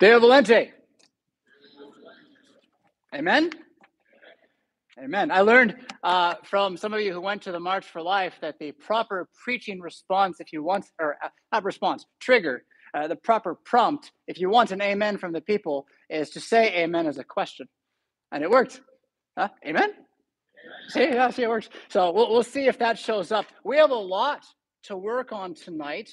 Deo Volente. Amen. Amen. I learned uh, from some of you who went to the March for Life that the proper preaching response, if you want, or uh, not response, trigger, uh, the proper prompt, if you want an amen from the people, is to say amen as a question. And it worked. Huh? Amen? See, yeah, see, it works. So we'll, we'll see if that shows up. We have a lot to work on tonight,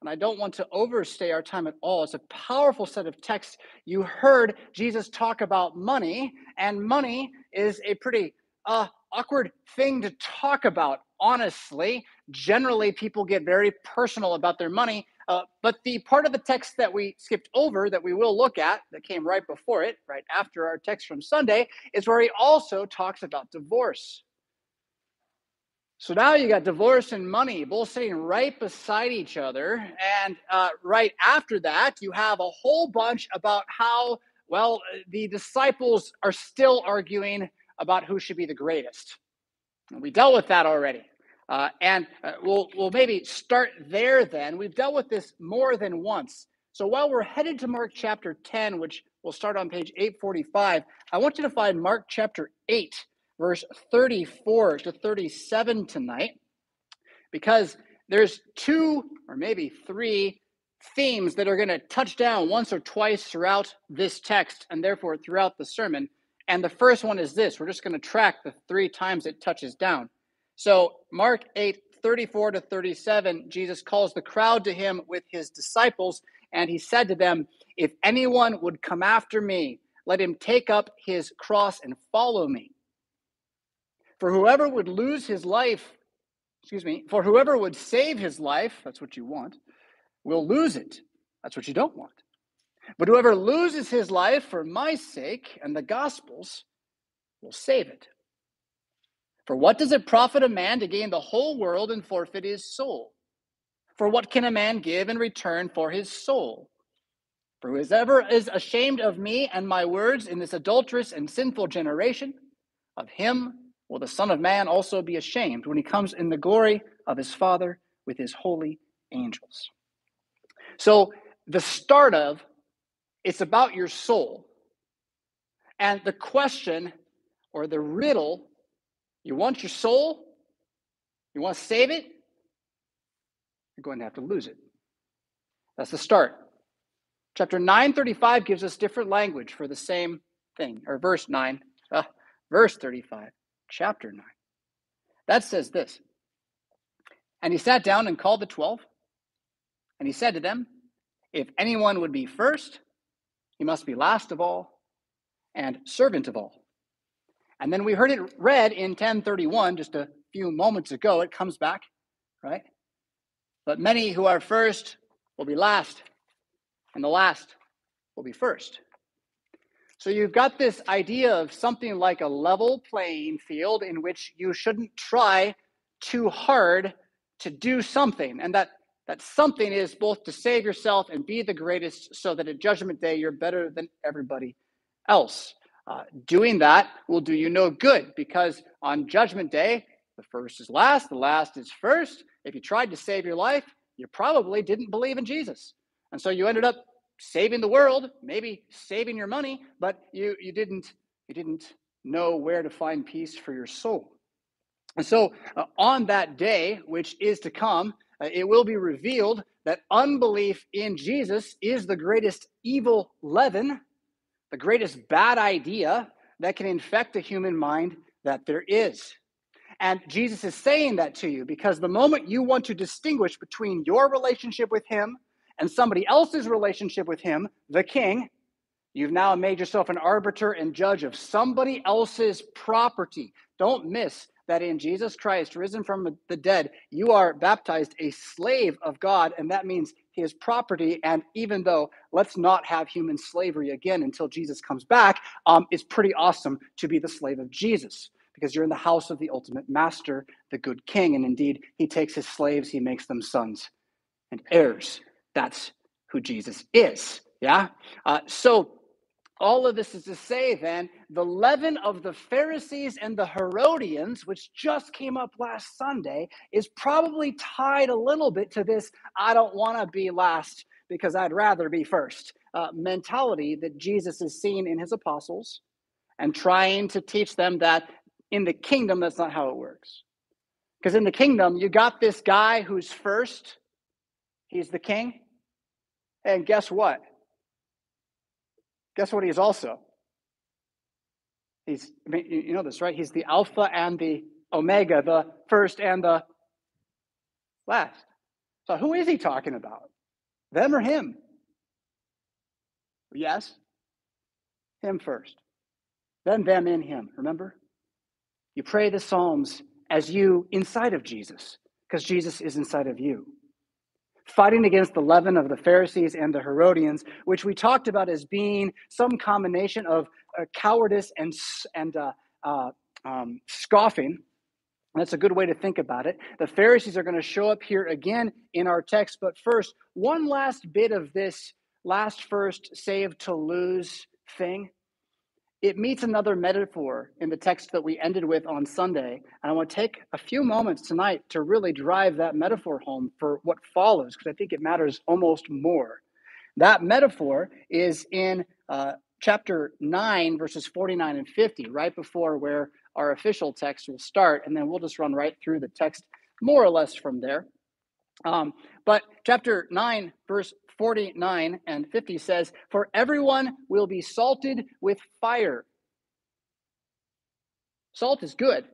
and I don't want to overstay our time at all. It's a powerful set of texts. You heard Jesus talk about money, and money is a pretty uh, awkward thing to talk about, honestly. Generally, people get very personal about their money. Uh, but the part of the text that we skipped over that we will look at, that came right before it, right after our text from Sunday, is where he also talks about divorce. So now you got divorce and money both sitting right beside each other. And uh, right after that, you have a whole bunch about how, well, the disciples are still arguing about who should be the greatest. We dealt with that already. Uh, and uh, we'll, we'll maybe start there then. We've dealt with this more than once. So while we're headed to Mark chapter 10, which we'll start on page 845, I want you to find Mark chapter 8, verse 34 to 37 tonight, because there's two or maybe three themes that are going to touch down once or twice throughout this text and therefore throughout the sermon. And the first one is this we're just going to track the three times it touches down. So, Mark 8, 34 to 37, Jesus calls the crowd to him with his disciples, and he said to them, If anyone would come after me, let him take up his cross and follow me. For whoever would lose his life, excuse me, for whoever would save his life, that's what you want, will lose it. That's what you don't want. But whoever loses his life for my sake and the gospel's will save it. For what does it profit a man to gain the whole world and forfeit his soul? For what can a man give in return for his soul? For whoever is ashamed of me and my words in this adulterous and sinful generation, of him will the Son of Man also be ashamed when he comes in the glory of his Father with his holy angels. So, the start of it's about your soul. And the question or the riddle you want your soul? You want to save it? You're going to have to lose it. That's the start. Chapter 935 gives us different language for the same thing, or verse 9, uh, verse 35, chapter 9. That says this And he sat down and called the twelve, and he said to them, If anyone would be first, he must be last of all and servant of all. And then we heard it read in 1031 just a few moments ago. It comes back, right? But many who are first will be last, and the last will be first. So you've got this idea of something like a level playing field in which you shouldn't try too hard to do something. And that, that something is both to save yourself and be the greatest so that at judgment day you're better than everybody else. Uh, doing that will do you no good because on judgment day, the first is last, the last is first. If you tried to save your life, you probably didn't believe in Jesus. And so you ended up saving the world, maybe saving your money, but you, you didn't you didn't know where to find peace for your soul. And so uh, on that day, which is to come, uh, it will be revealed that unbelief in Jesus is the greatest evil leaven the greatest bad idea that can infect a human mind that there is. And Jesus is saying that to you because the moment you want to distinguish between your relationship with Him and somebody else's relationship with Him, the King, you've now made yourself an arbiter and judge of somebody else's property. Don't miss that in Jesus Christ, risen from the dead, you are baptized a slave of God, and that means his property. And even though let's not have human slavery again until Jesus comes back, um, it's pretty awesome to be the slave of Jesus because you're in the house of the ultimate master, the good king. And indeed, he takes his slaves, he makes them sons and heirs. That's who Jesus is. Yeah? Uh, so, all of this is to say then the leaven of the Pharisees and the Herodians, which just came up last Sunday, is probably tied a little bit to this I don't want to be last because I'd rather be first uh, mentality that Jesus is seeing in his apostles and trying to teach them that in the kingdom, that's not how it works. Because in the kingdom, you got this guy who's first, he's the king. And guess what? Guess what he's also? He's, I mean, you know this, right? He's the Alpha and the Omega, the first and the last. So who is he talking about? Them or him? Yes, him first. Then them in him, remember? You pray the Psalms as you inside of Jesus, because Jesus is inside of you fighting against the leaven of the Pharisees and the Herodians, which we talked about as being some combination of uh, cowardice and, and uh, uh, um, scoffing. That's a good way to think about it. The Pharisees are going to show up here again in our text, but first, one last bit of this last first save to lose thing it meets another metaphor in the text that we ended with on Sunday. And I want to take a few moments tonight to really drive that metaphor home for what follows, because I think it matters almost more. That metaphor is in uh, chapter 9, verses 49 and 50, right before where our official text will start. And then we'll just run right through the text more or less from there. Um, but chapter 9, verse 49 and 50 says, For everyone will be salted with fire. Salt is good.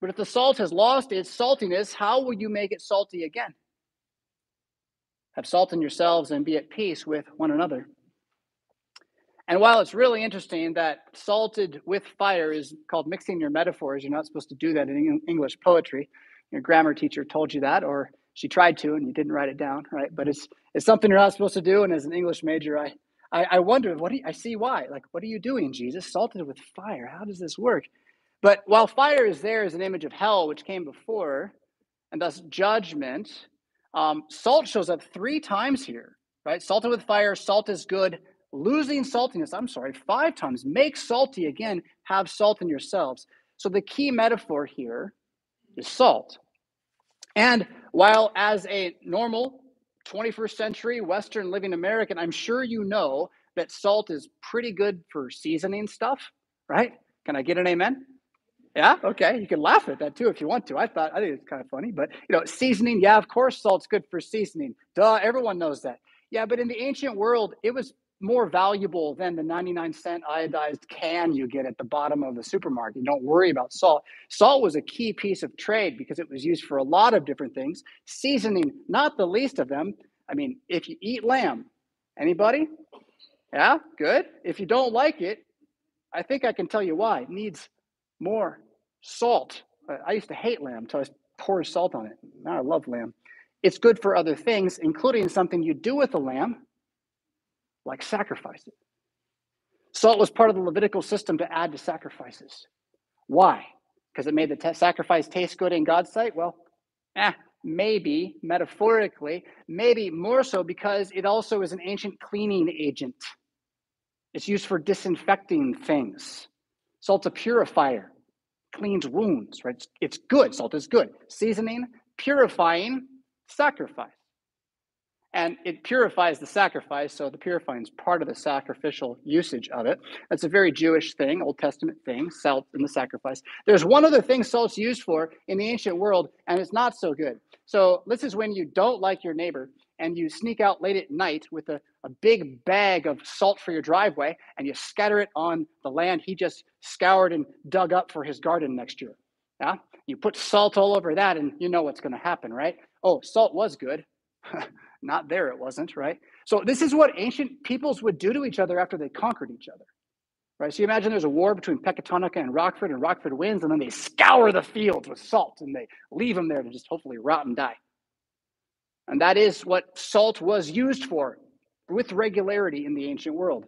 But if the salt has lost its saltiness, how will you make it salty again? Have salt in yourselves and be at peace with one another. And while it's really interesting that salted with fire is called mixing your metaphors, you're not supposed to do that in English poetry. Your grammar teacher told you that, or she tried to and you didn't write it down right? But it's it's something you're not supposed to do and as an english major i i, I wonder what you, i see why. Like what are you doing jesus? Salted with fire. How does this work? But while fire is there as an image of hell which came before and thus judgment um, salt shows up three times here right? Salted with fire salt is good. Losing saltiness i'm sorry five times. Make salty again have salt in yourselves. So the key metaphor here is salt and while, as a normal 21st century Western living American, I'm sure you know that salt is pretty good for seasoning stuff, right? Can I get an amen? Yeah, okay. You can laugh at that too if you want to. I thought I think it's kind of funny, but you know, seasoning. Yeah, of course, salt's good for seasoning. Duh, everyone knows that. Yeah, but in the ancient world, it was more valuable than the 99 cent iodized can you get at the bottom of the supermarket. Don't worry about salt. Salt was a key piece of trade because it was used for a lot of different things, seasoning, not the least of them. I mean, if you eat lamb, anybody? Yeah, good. If you don't like it, I think I can tell you why. It needs more salt. I used to hate lamb until I poured salt on it. Now I love lamb. It's good for other things, including something you do with the lamb like sacrifice it. Salt was part of the Levitical system to add to sacrifices. Why? Because it made the t- sacrifice taste good in God's sight? Well, eh, maybe metaphorically, maybe more so because it also is an ancient cleaning agent. It's used for disinfecting things. Salt's a purifier, cleans wounds, right? It's, it's good. Salt is good. Seasoning, purifying, sacrifice and it purifies the sacrifice. So the purifying is part of the sacrificial usage of it. That's a very Jewish thing, Old Testament thing, salt in the sacrifice. There's one other thing salt's used for in the ancient world, and it's not so good. So this is when you don't like your neighbor and you sneak out late at night with a, a big bag of salt for your driveway and you scatter it on the land he just scoured and dug up for his garden next year. Yeah? You put salt all over that and you know what's going to happen, right? Oh, salt was good. Not there, it wasn't, right? So, this is what ancient peoples would do to each other after they conquered each other, right? So, you imagine there's a war between Pecatonica and Rockford, and Rockford wins, and then they scour the fields with salt and they leave them there to just hopefully rot and die. And that is what salt was used for with regularity in the ancient world.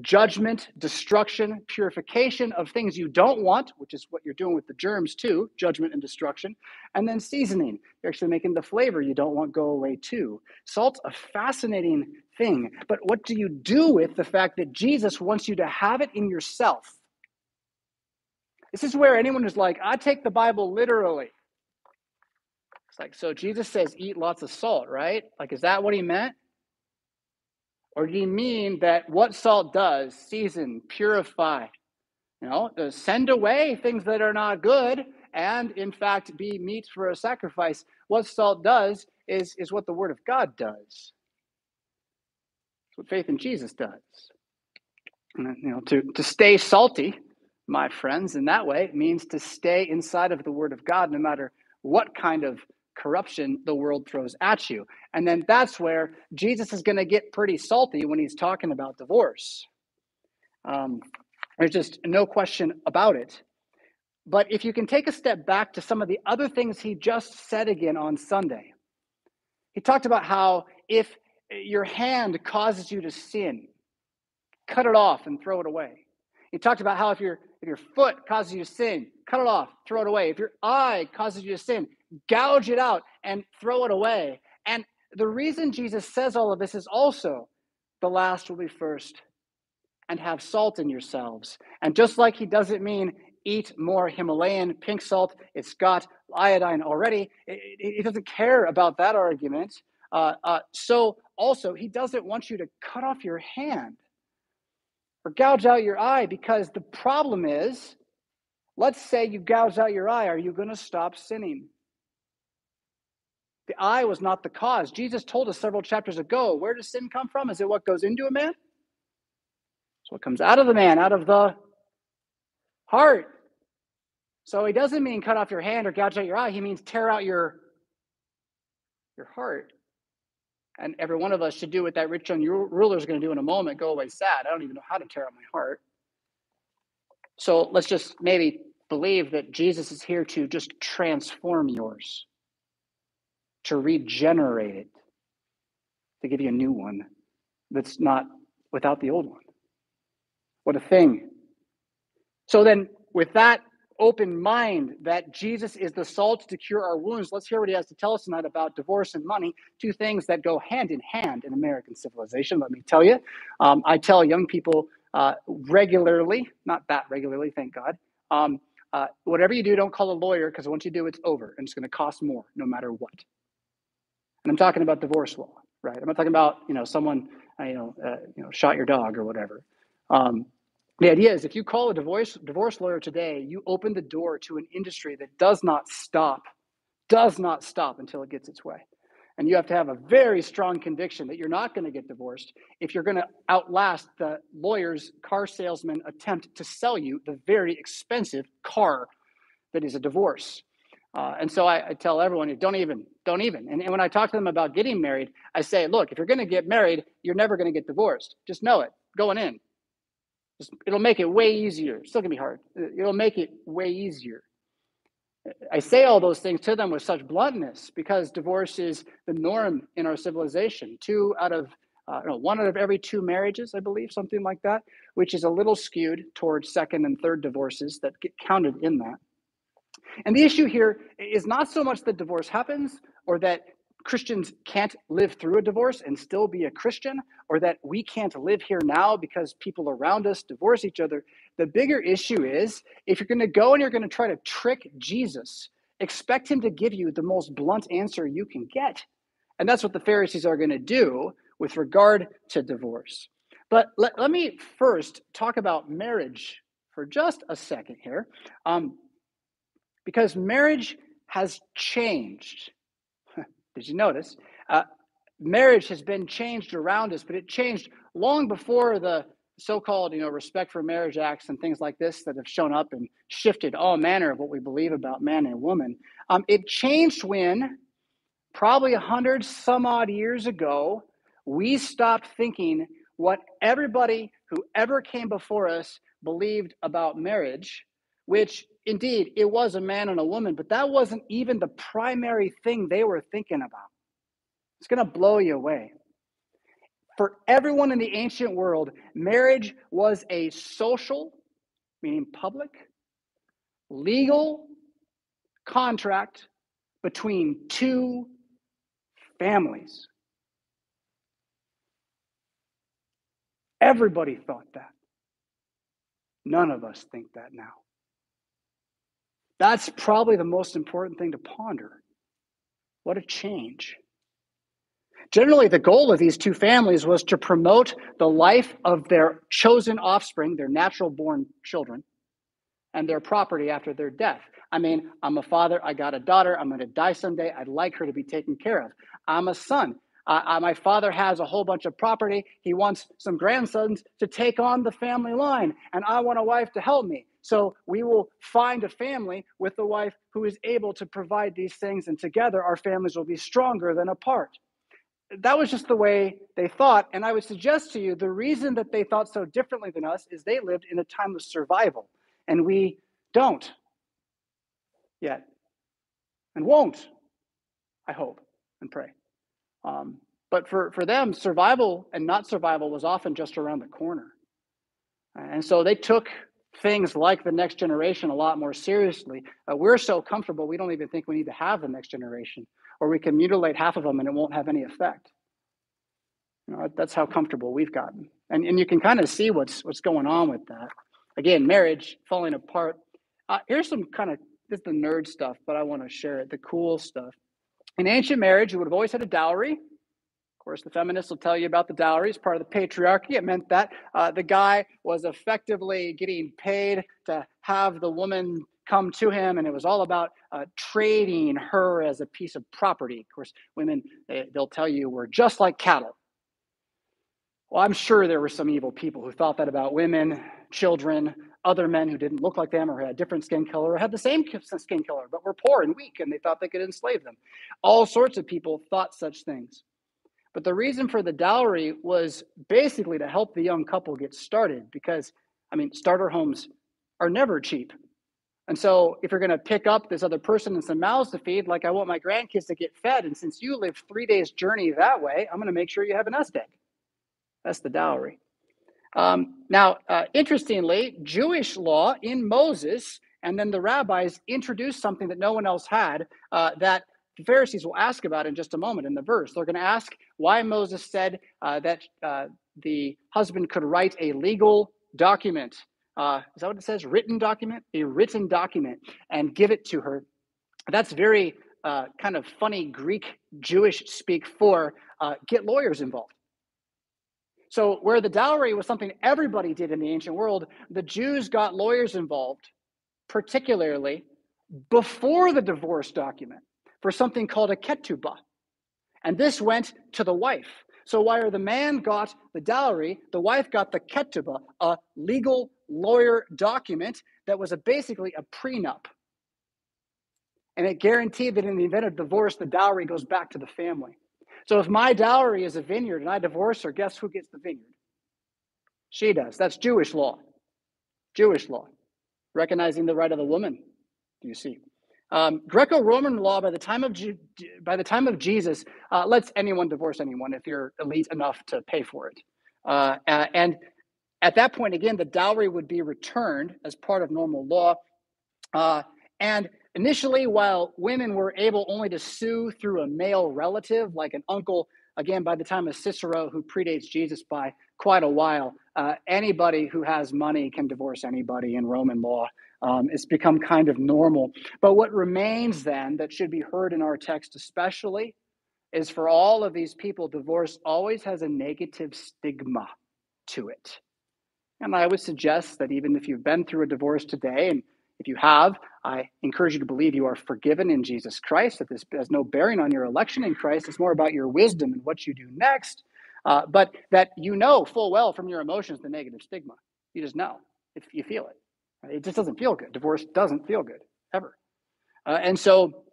Judgment, destruction, purification of things you don't want, which is what you're doing with the germs too, judgment and destruction, and then seasoning. You're actually making the flavor you don't want go away too. Salt's a fascinating thing, but what do you do with the fact that Jesus wants you to have it in yourself? This is where anyone who's like, I take the Bible literally. It's like, so Jesus says, eat lots of salt, right? Like, is that what he meant? Or do you mean that what salt does, season, purify, you know, uh, send away things that are not good and, in fact, be meat for a sacrifice? What salt does is, is what the Word of God does. It's what faith in Jesus does. And, you know, to, to stay salty my friends, in that way means to stay inside of the Word of God no matter what kind of corruption the world throws at you. And then that's where Jesus is going to get pretty salty when he's talking about divorce. Um, there's just no question about it. But if you can take a step back to some of the other things he just said again on Sunday, he talked about how if your hand causes you to sin, cut it off and throw it away. He talked about how if your if your foot causes you to sin, cut it off, throw it away. If your eye causes you to sin, gouge it out and throw it away. And the reason Jesus says all of this is also the last will be first and have salt in yourselves. And just like he doesn't mean eat more Himalayan pink salt, it's got iodine already, he doesn't care about that argument. Uh, uh, so also, he doesn't want you to cut off your hand or gouge out your eye because the problem is let's say you gouge out your eye. Are you going to stop sinning? The eye was not the cause. Jesus told us several chapters ago where does sin come from? Is it what goes into a man? It's what comes out of the man, out of the heart. So he doesn't mean cut off your hand or gouge out your eye. He means tear out your, your heart. And every one of us should do what that rich young ruler is going to do in a moment go away sad. I don't even know how to tear out my heart. So let's just maybe believe that Jesus is here to just transform yours, to regenerate it, to give you a new one that's not without the old one. What a thing. So then, with that open mind that Jesus is the salt to cure our wounds, let's hear what he has to tell us tonight about divorce and money, two things that go hand in hand in American civilization. Let me tell you. Um, I tell young people uh, regularly, not that regularly, thank God. Um, uh, whatever you do, don't call a lawyer because once you do, it's over and it's going to cost more no matter what. And I'm talking about divorce law, right? I'm not talking about you know someone uh, you know uh, you know shot your dog or whatever. Um, the idea is if you call a divorce divorce lawyer today, you open the door to an industry that does not stop, does not stop until it gets its way. And you have to have a very strong conviction that you're not going to get divorced if you're going to outlast the lawyer's car salesman attempt to sell you the very expensive car that is a divorce. Uh, and so I, I, tell everyone, don't even, don't even. And, and when I talk to them about getting married, I say, look, if you're going to get married, you're never going to get divorced. Just know it going in. Just, it'll make it way easier. Still gonna be hard. It'll make it way easier. I say all those things to them with such bluntness because divorce is the norm in our civilization. Two out of uh, no, one out of every two marriages, I believe, something like that, which is a little skewed towards second and third divorces that get counted in that. And the issue here is not so much that divorce happens or that Christians can't live through a divorce and still be a Christian, or that we can't live here now because people around us divorce each other. The bigger issue is if you're going to go and you're going to try to trick Jesus, expect him to give you the most blunt answer you can get. And that's what the Pharisees are going to do with regard to divorce. But let, let me first talk about marriage for just a second here, um, because marriage has changed did you notice? Uh, marriage has been changed around us, but it changed long before the so-called, you know, respect for marriage acts and things like this that have shown up and shifted all manner of what we believe about man and woman. Um, it changed when, probably a hundred some odd years ago, we stopped thinking what everybody who ever came before us believed about marriage, which indeed, it was a man and a woman, but that wasn't even the primary thing they were thinking about. It's going to blow you away. For everyone in the ancient world, marriage was a social, meaning public, legal contract between two families. Everybody thought that. None of us think that now. That's probably the most important thing to ponder. What a change. Generally, the goal of these two families was to promote the life of their chosen offspring, their natural born children, and their property after their death. I mean, I'm a father, I got a daughter, I'm going to die someday, I'd like her to be taken care of. I'm a son. Uh, my father has a whole bunch of property. He wants some grandsons to take on the family line, and I want a wife to help me. So we will find a family with a wife who is able to provide these things, and together our families will be stronger than apart. That was just the way they thought. And I would suggest to you the reason that they thought so differently than us is they lived in a time of survival, and we don't yet, and won't, I hope and pray. Um, but for, for them, survival and not survival was often just around the corner. And so they took things like the next generation a lot more seriously. Uh, we're so comfortable, we don't even think we need to have the next generation, or we can mutilate half of them and it won't have any effect. You know, that's how comfortable we've gotten. And, and you can kind of see what's, what's going on with that. Again, marriage falling apart. Uh, here's some kind of this is the nerd stuff, but I want to share it, the cool stuff. In ancient marriage, you would have always had a dowry, course, the feminists will tell you about the dowry as part of the patriarchy. It meant that uh, the guy was effectively getting paid to have the woman come to him, and it was all about uh, trading her as a piece of property. Of course, women, they, they'll tell you, were just like cattle. Well, I'm sure there were some evil people who thought that about women, children, other men who didn't look like them or had a different skin color or had the same skin color but were poor and weak and they thought they could enslave them. All sorts of people thought such things. But the reason for the dowry was basically to help the young couple get started because, I mean, starter homes are never cheap. And so, if you're going to pick up this other person and some mouths to feed, like I want my grandkids to get fed, and since you live three days' journey that way, I'm going to make sure you have a nest egg. That's the dowry. Um, now, uh, interestingly, Jewish law in Moses and then the rabbis introduced something that no one else had uh, that the Pharisees will ask about in just a moment in the verse. They're going to ask why Moses said uh, that uh, the husband could write a legal document. Uh, is that what it says? Written document? A written document and give it to her. That's very uh, kind of funny Greek Jewish speak for uh, get lawyers involved. So, where the dowry was something everybody did in the ancient world, the Jews got lawyers involved, particularly before the divorce document for something called a ketubah. And this went to the wife. So while the man got the dowry, the wife got the ketubah, a legal lawyer document that was a, basically a prenup. And it guaranteed that in the event of divorce, the dowry goes back to the family. So if my dowry is a vineyard and I divorce her, guess who gets the vineyard? She does. That's Jewish law. Jewish law. Recognizing the right of the woman, do you see? Um, Greco-Roman law by the time of by the time of Jesus uh, lets anyone divorce anyone if you're elite enough to pay for it. Uh, and at that point, again, the dowry would be returned as part of normal law. Uh, and initially, while women were able only to sue through a male relative, like an uncle, again, by the time of Cicero, who predates Jesus by quite a while, uh, anybody who has money can divorce anybody in Roman law. Um, it's become kind of normal. But what remains then that should be heard in our text, especially, is for all of these people, divorce always has a negative stigma to it. And I would suggest that even if you've been through a divorce today, and if you have, I encourage you to believe you are forgiven in Jesus Christ, that this has no bearing on your election in Christ. It's more about your wisdom and what you do next. Uh, but that you know full well from your emotions the negative stigma. You just know if you feel it. It just doesn't feel good. Divorce doesn't feel good ever. Uh, and so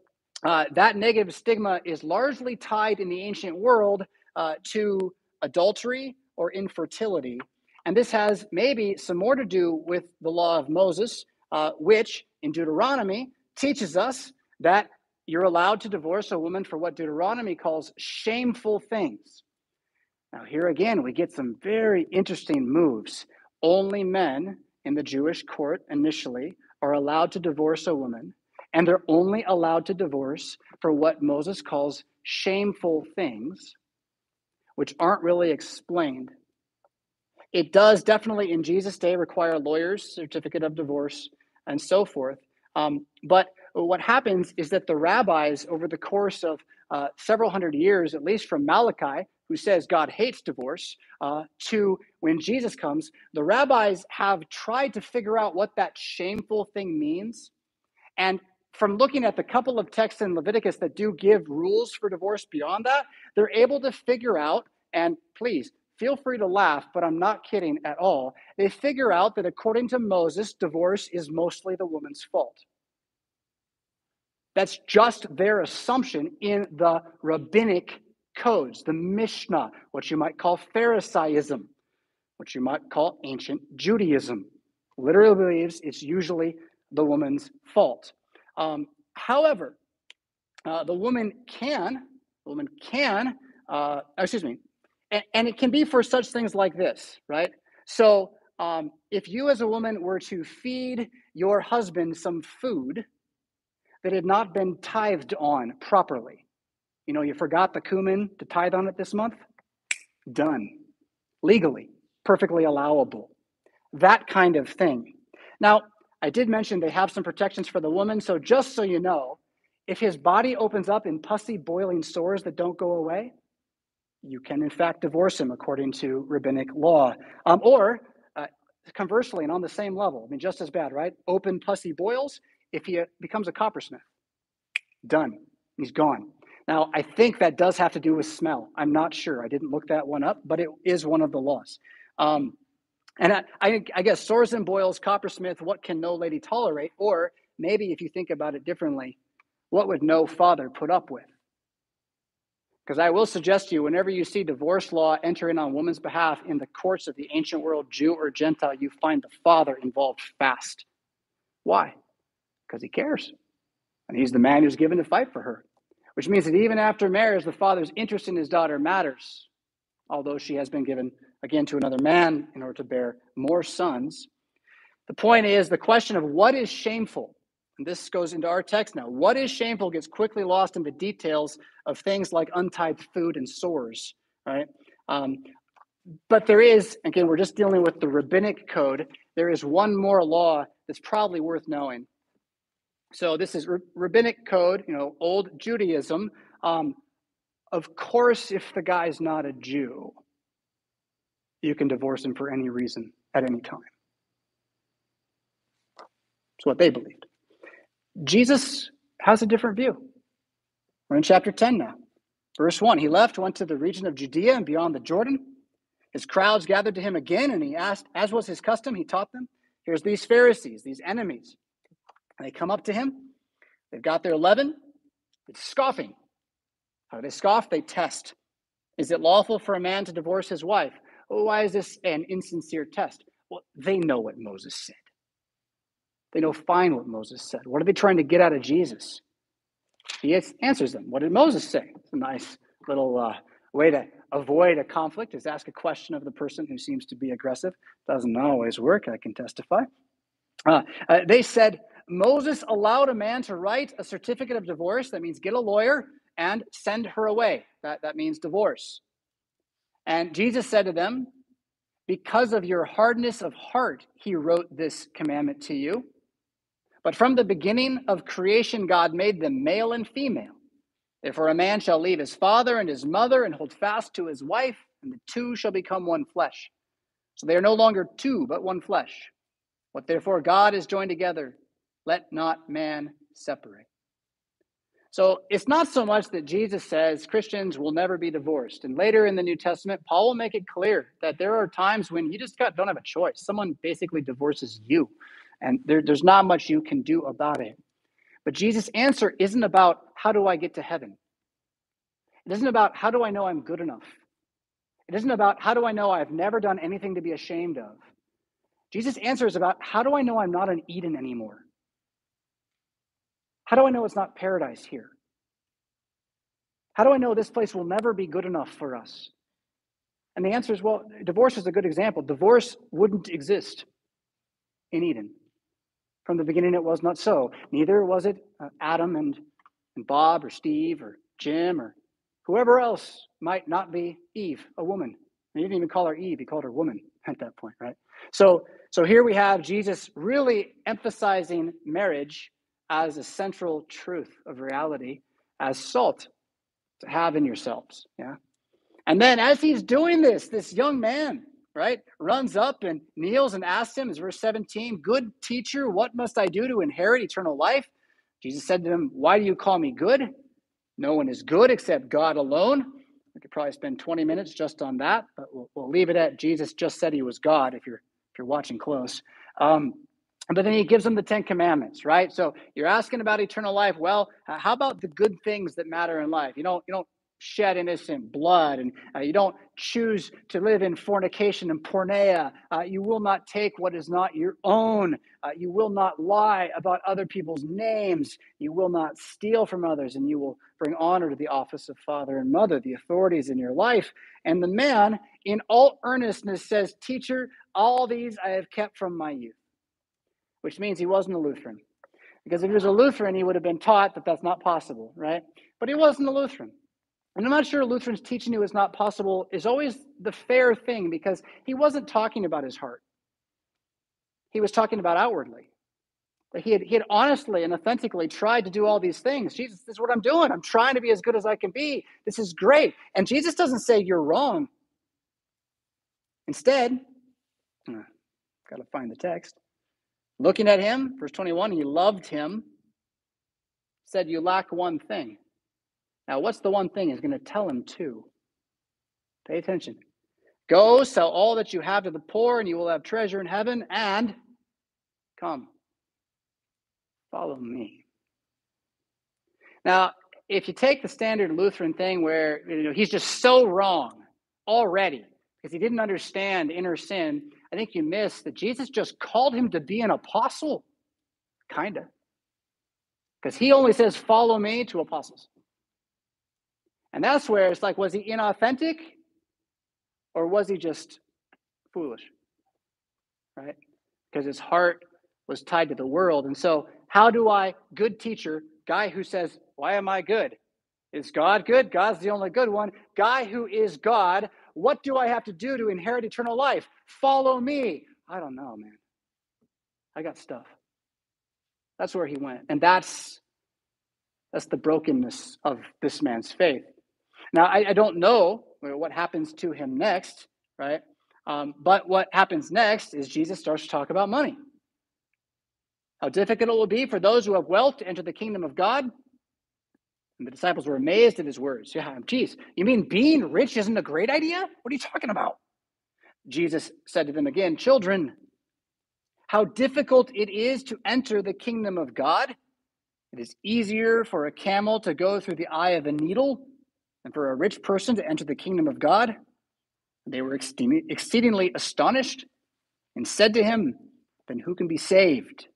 uh, that negative stigma is largely tied in the ancient world uh, to adultery or infertility. And this has maybe some more to do with the law of Moses, uh, which in Deuteronomy teaches us that you're allowed to divorce a woman for what Deuteronomy calls shameful things. Now, here again, we get some very interesting moves. Only men in the Jewish court initially are allowed to divorce a woman, and they're only allowed to divorce for what Moses calls shameful things, which aren't really explained. It does definitely in Jesus' day require lawyers, certificate of divorce, and so forth. Um, but what happens is that the rabbis, over the course of uh, several hundred years, at least from Malachi, who says God hates divorce, uh, to when Jesus comes, the rabbis have tried to figure out what that shameful thing means. And from looking at the couple of texts in Leviticus that do give rules for divorce beyond that, they're able to figure out, and please feel free to laugh, but I'm not kidding at all. They figure out that according to Moses, divorce is mostly the woman's fault. That's just their assumption in the rabbinic codes, the Mishnah, what you might call Pharisaism, what you might call ancient Judaism. Literally believes it's usually the woman's fault. Um, however, uh, the woman can, the woman can, uh, excuse me, and, and, it can be for such things like this, right? So um, if you as a woman were to feed your husband some food that had not been tithed on properly, you know, you forgot the cumin to tithe on it this month? Done. Legally, perfectly allowable. That kind of thing. Now, I did mention they have some protections for the woman. So just so you know, if his body opens up in pussy, boiling sores that don't go away, you can in fact divorce him according to rabbinic law. Um, or uh, conversely, and on the same level, I mean, just as bad, right? Open pussy boils. If he uh, becomes a coppersmith, done. He's gone. Now, I think that does have to do with smell. I'm not sure. I didn't look that one up, but it is one of the laws. Um, and I, I, I guess sores and boils, coppersmith, what can no lady tolerate? Or maybe if you think about it differently, what would no father put up with? Because I will suggest to you, whenever you see divorce law entering on woman's behalf in the courts of the ancient world, Jew or Gentile, you find the father involved fast. Why? Because he cares. And he's the man who's given to fight for her which means that even after marriage, the father's interest in his daughter matters, although she has been given again to another man in order to bear more sons. The point is the question of what is shameful, and this goes into our text now. What is shameful gets quickly lost in the details of things like untithed food and sores, right? Um, but there is, again, we're just dealing with the rabbinic code. There is one more law that's probably worth knowing. So this is rabbinic code, you know, old Judaism. Um, of course, if the guy's not a Jew, you can divorce him for any reason at any time. It's what they believed. Jesus has a different view. We're in chapter 10 now. Verse 1 He left, went to the region of Judea and beyond the Jordan. His crowds gathered to him again, and he asked, as was his custom, he taught them. Here's these Pharisees, these enemies and they come up to him. They've got their leaven. It's scoffing. How do they scoff? They test. Is it lawful for a man to divorce his wife? Oh, why is this an insincere test? Well, they know what Moses said. They know fine what Moses said. What are they trying to get out of Jesus? He answers them. What did Moses say? It's a nice little uh, way to avoid a conflict is ask a question of the person who seems to be aggressive. Doesn't always work, I can testify. Uh, uh, they said, Moses allowed a man to write a certificate of divorce. That means get a lawyer and send her away. That, that means divorce. And Jesus said to them, Because of your hardness of heart, he wrote this commandment to you. But from the beginning of creation, God made them male and female. Therefore, a man shall leave his father and his mother and hold fast to his wife, and the two shall become one flesh. So they are no longer two, but one flesh. What therefore God has joined together, let not man separate. So it's not so much that Jesus says Christians will never be divorced. And later in the New Testament, Paul will make it clear that there are times when you just got, don't have a choice. Someone basically divorces you, and there, there's not much you can do about it. But Jesus' answer isn't about how do I get to heaven? It isn't about how do I know I'm good enough? It isn't about how do I know I've never done anything to be ashamed of? Jesus' answer is about how do I know I'm not an Eden anymore? How do I know it's not paradise here? How do I know this place will never be good enough for us? And the answer is well, divorce is a good example. Divorce wouldn't exist in Eden. From the beginning, it was not so. Neither was it uh, Adam and, and Bob or Steve or Jim or whoever else might not be Eve, a woman. he didn't even call her Eve, he called her woman at that point, right? So, so here we have Jesus really emphasizing marriage as a central truth of reality, as salt to have in yourselves. Yeah. And then as he's doing this, this young man, right, runs up and kneels and asks him, is verse 17, Good teacher, what must I do to inherit eternal life? Jesus said to him, Why do you call me good? No one is good except God alone. We could probably spend 20 minutes just on that, but we'll, we'll leave it at Jesus just said he was God if you're if you're watching close. Um, but then he gives them the Ten Commandments, right? So you're asking about eternal life. Well, how about the good things that matter in life? You don't you don't shed innocent blood, and uh, you don't choose to live in fornication and porneia. Uh, you will not take what is not your own. Uh, you will not lie about other people's names. You will not steal from others, and you will bring honor to the office of father and mother, the authorities in your life. And the man, in all earnestness, says, Teacher, all these I have kept from my youth, which means he wasn't a Lutheran. Because if he was a Lutheran, he would have been taught that that's not possible, right? But he wasn't a Lutheran. And I'm not sure Lutherans teaching you is not possible is always the fair thing because he wasn't talking about his heart. He was talking about outwardly. That he had, he had honestly and authentically tried to do all these things. Jesus, this is what I'm doing. I'm trying to be as good as I can be. This is great. And Jesus doesn't say you're wrong. Instead, uh, got to find the text. Looking at him, verse 21, he loved him, said, You lack one thing. Now, what's the one thing he's going to tell him to? Pay attention. Go, sell all that you have to the poor, and you will have treasure in heaven, and come, follow me. Now, if you take the standard Lutheran thing where you know he's just so wrong already because he didn't understand inner sin, I think you miss that Jesus just called him to be an apostle, kind of. Because he only says, Follow me to apostles. And that's where it's like, was he inauthentic or was he just foolish? Right? Because his heart was tied to the world. And so, how do I, good teacher, guy who says, Why am I good? Is God good? God's the only good one. Guy who is God, what do I have to do to inherit eternal life? Follow me. I don't know, man. I got stuff. That's where he went. And that's that's the brokenness of this man's faith. Now, I, I don't know what happens to him next, right? Um, but what happens next is Jesus starts to talk about money. How difficult it will be for those who have wealth to enter the kingdom of God. And the disciples were amazed at his words. Yeah, geez, you mean being rich isn't a great idea? What are you talking about? Jesus said to them again, Children, how difficult it is to enter the kingdom of God. It is easier for a camel to go through the eye of a needle than for a rich person to enter the kingdom of God. They were exceedingly astonished and said to him, Then who can be saved?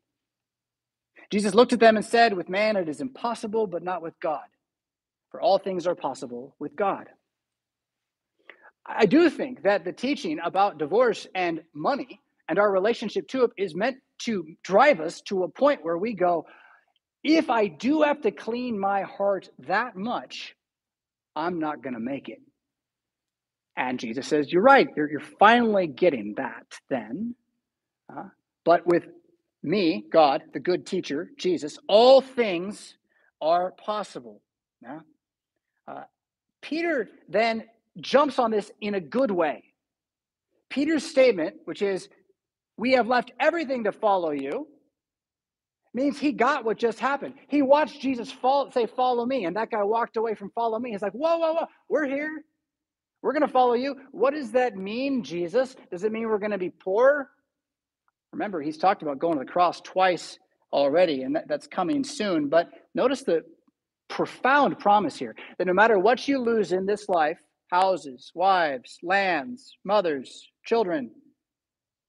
Jesus looked at them and said, With man it is impossible, but not with God, for all things are possible with God. I do think that the teaching about divorce and money and our relationship to it is meant to drive us to a point where we go, if I do have to clean my heart that much, I'm not going to make it. And Jesus says, You're right. You're, you're finally getting that then. Uh, but with me, God, the good teacher, Jesus, all things are possible. Yeah? Uh, Peter then jumps on this in a good way. Peter's statement, which is, We have left everything to follow you, means he got what just happened. He watched Jesus fall, say, Follow me. And that guy walked away from follow me. He's like, Whoa, whoa, whoa, we're here. We're going to follow you. What does that mean, Jesus? Does it mean we're going to be poor? Remember, he's talked about going to the cross twice already, and that, that's coming soon. But notice the profound promise here that no matter what you lose in this life houses, wives, lands, mothers, children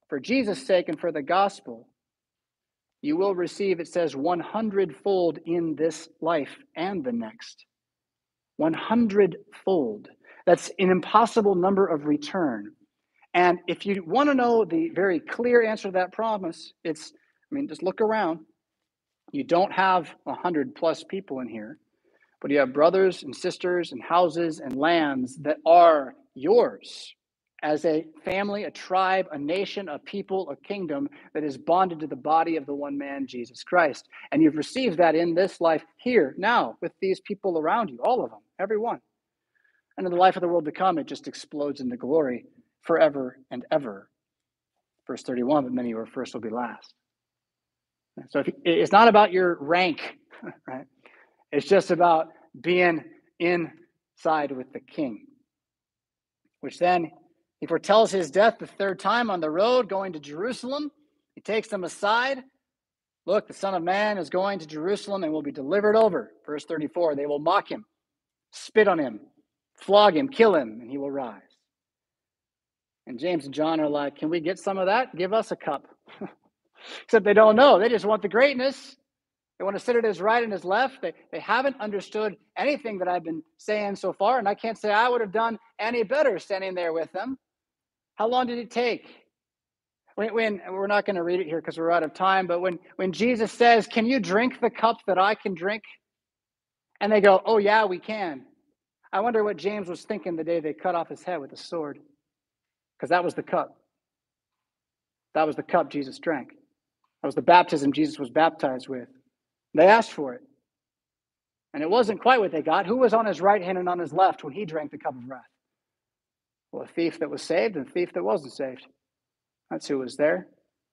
for Jesus' sake and for the gospel, you will receive, it says, 100 fold in this life and the next. 100 fold. That's an impossible number of return. And if you want to know the very clear answer to that promise, it's, I mean, just look around. You don't have a hundred plus people in here, but you have brothers and sisters and houses and lands that are yours as a family, a tribe, a nation, a people, a kingdom that is bonded to the body of the one man, Jesus Christ. And you've received that in this life here, now, with these people around you, all of them, every one. And in the life of the world to come, it just explodes into glory forever and ever. Verse 31, but many who are first will be last. So if, it's not about your rank, right? It's just about being inside with the king, which then he foretells his death the third time on the road going to Jerusalem. He takes them aside. Look, the Son of Man is going to Jerusalem and will be delivered over. Verse 34 they will mock him, spit on him, flog him, kill him, and he will rise. And James and John are like, Can we get some of that? Give us a cup. Except they don't know. They just want the greatness. They want to sit at his right and his left. They, they haven't understood anything that I've been saying so far. And I can't say I would have done any better standing there with them. How long did it take? When, when we're not going to read it here because we're out of time, but when, when Jesus says, Can you drink the cup that I can drink? And they go, Oh, yeah, we can. I wonder what James was thinking the day they cut off his head with a sword, because that was the cup. That was the cup Jesus drank. That was the baptism Jesus was baptized with. They asked for it. And it wasn't quite what they got. Who was on his right hand and on his left when he drank the cup of wrath? Well, a thief that was saved and a thief that wasn't saved. That's who was there.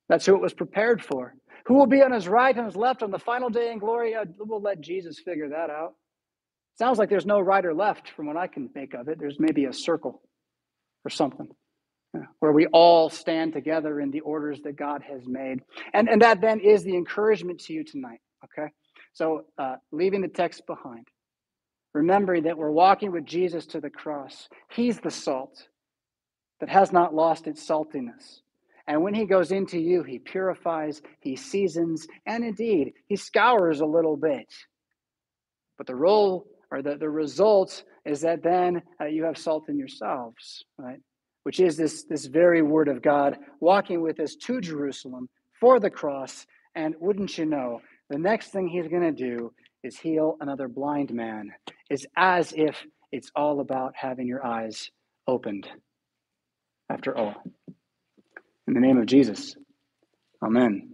That's who it was prepared for. Who will be on his right and his left on the final day in glory? We'll let Jesus figure that out. Sounds like there's no right or left from what I can make of it. There's maybe a circle or something where we all stand together in the orders that God has made. And, and that then is the encouragement to you tonight, okay? So, uh, leaving the text behind, remembering that we're walking with Jesus to the cross. He's the salt that has not lost its saltiness. And when he goes into you, he purifies, he seasons, and indeed, he scours a little bit. But the role or the, the result is that then uh, you have salt in yourselves, right? which is this, this very word of God walking with us to Jerusalem for the cross. And wouldn't you know, the next thing he's going to do is heal another blind man. It's as if it's all about having your eyes opened after all. In the name of Jesus, amen.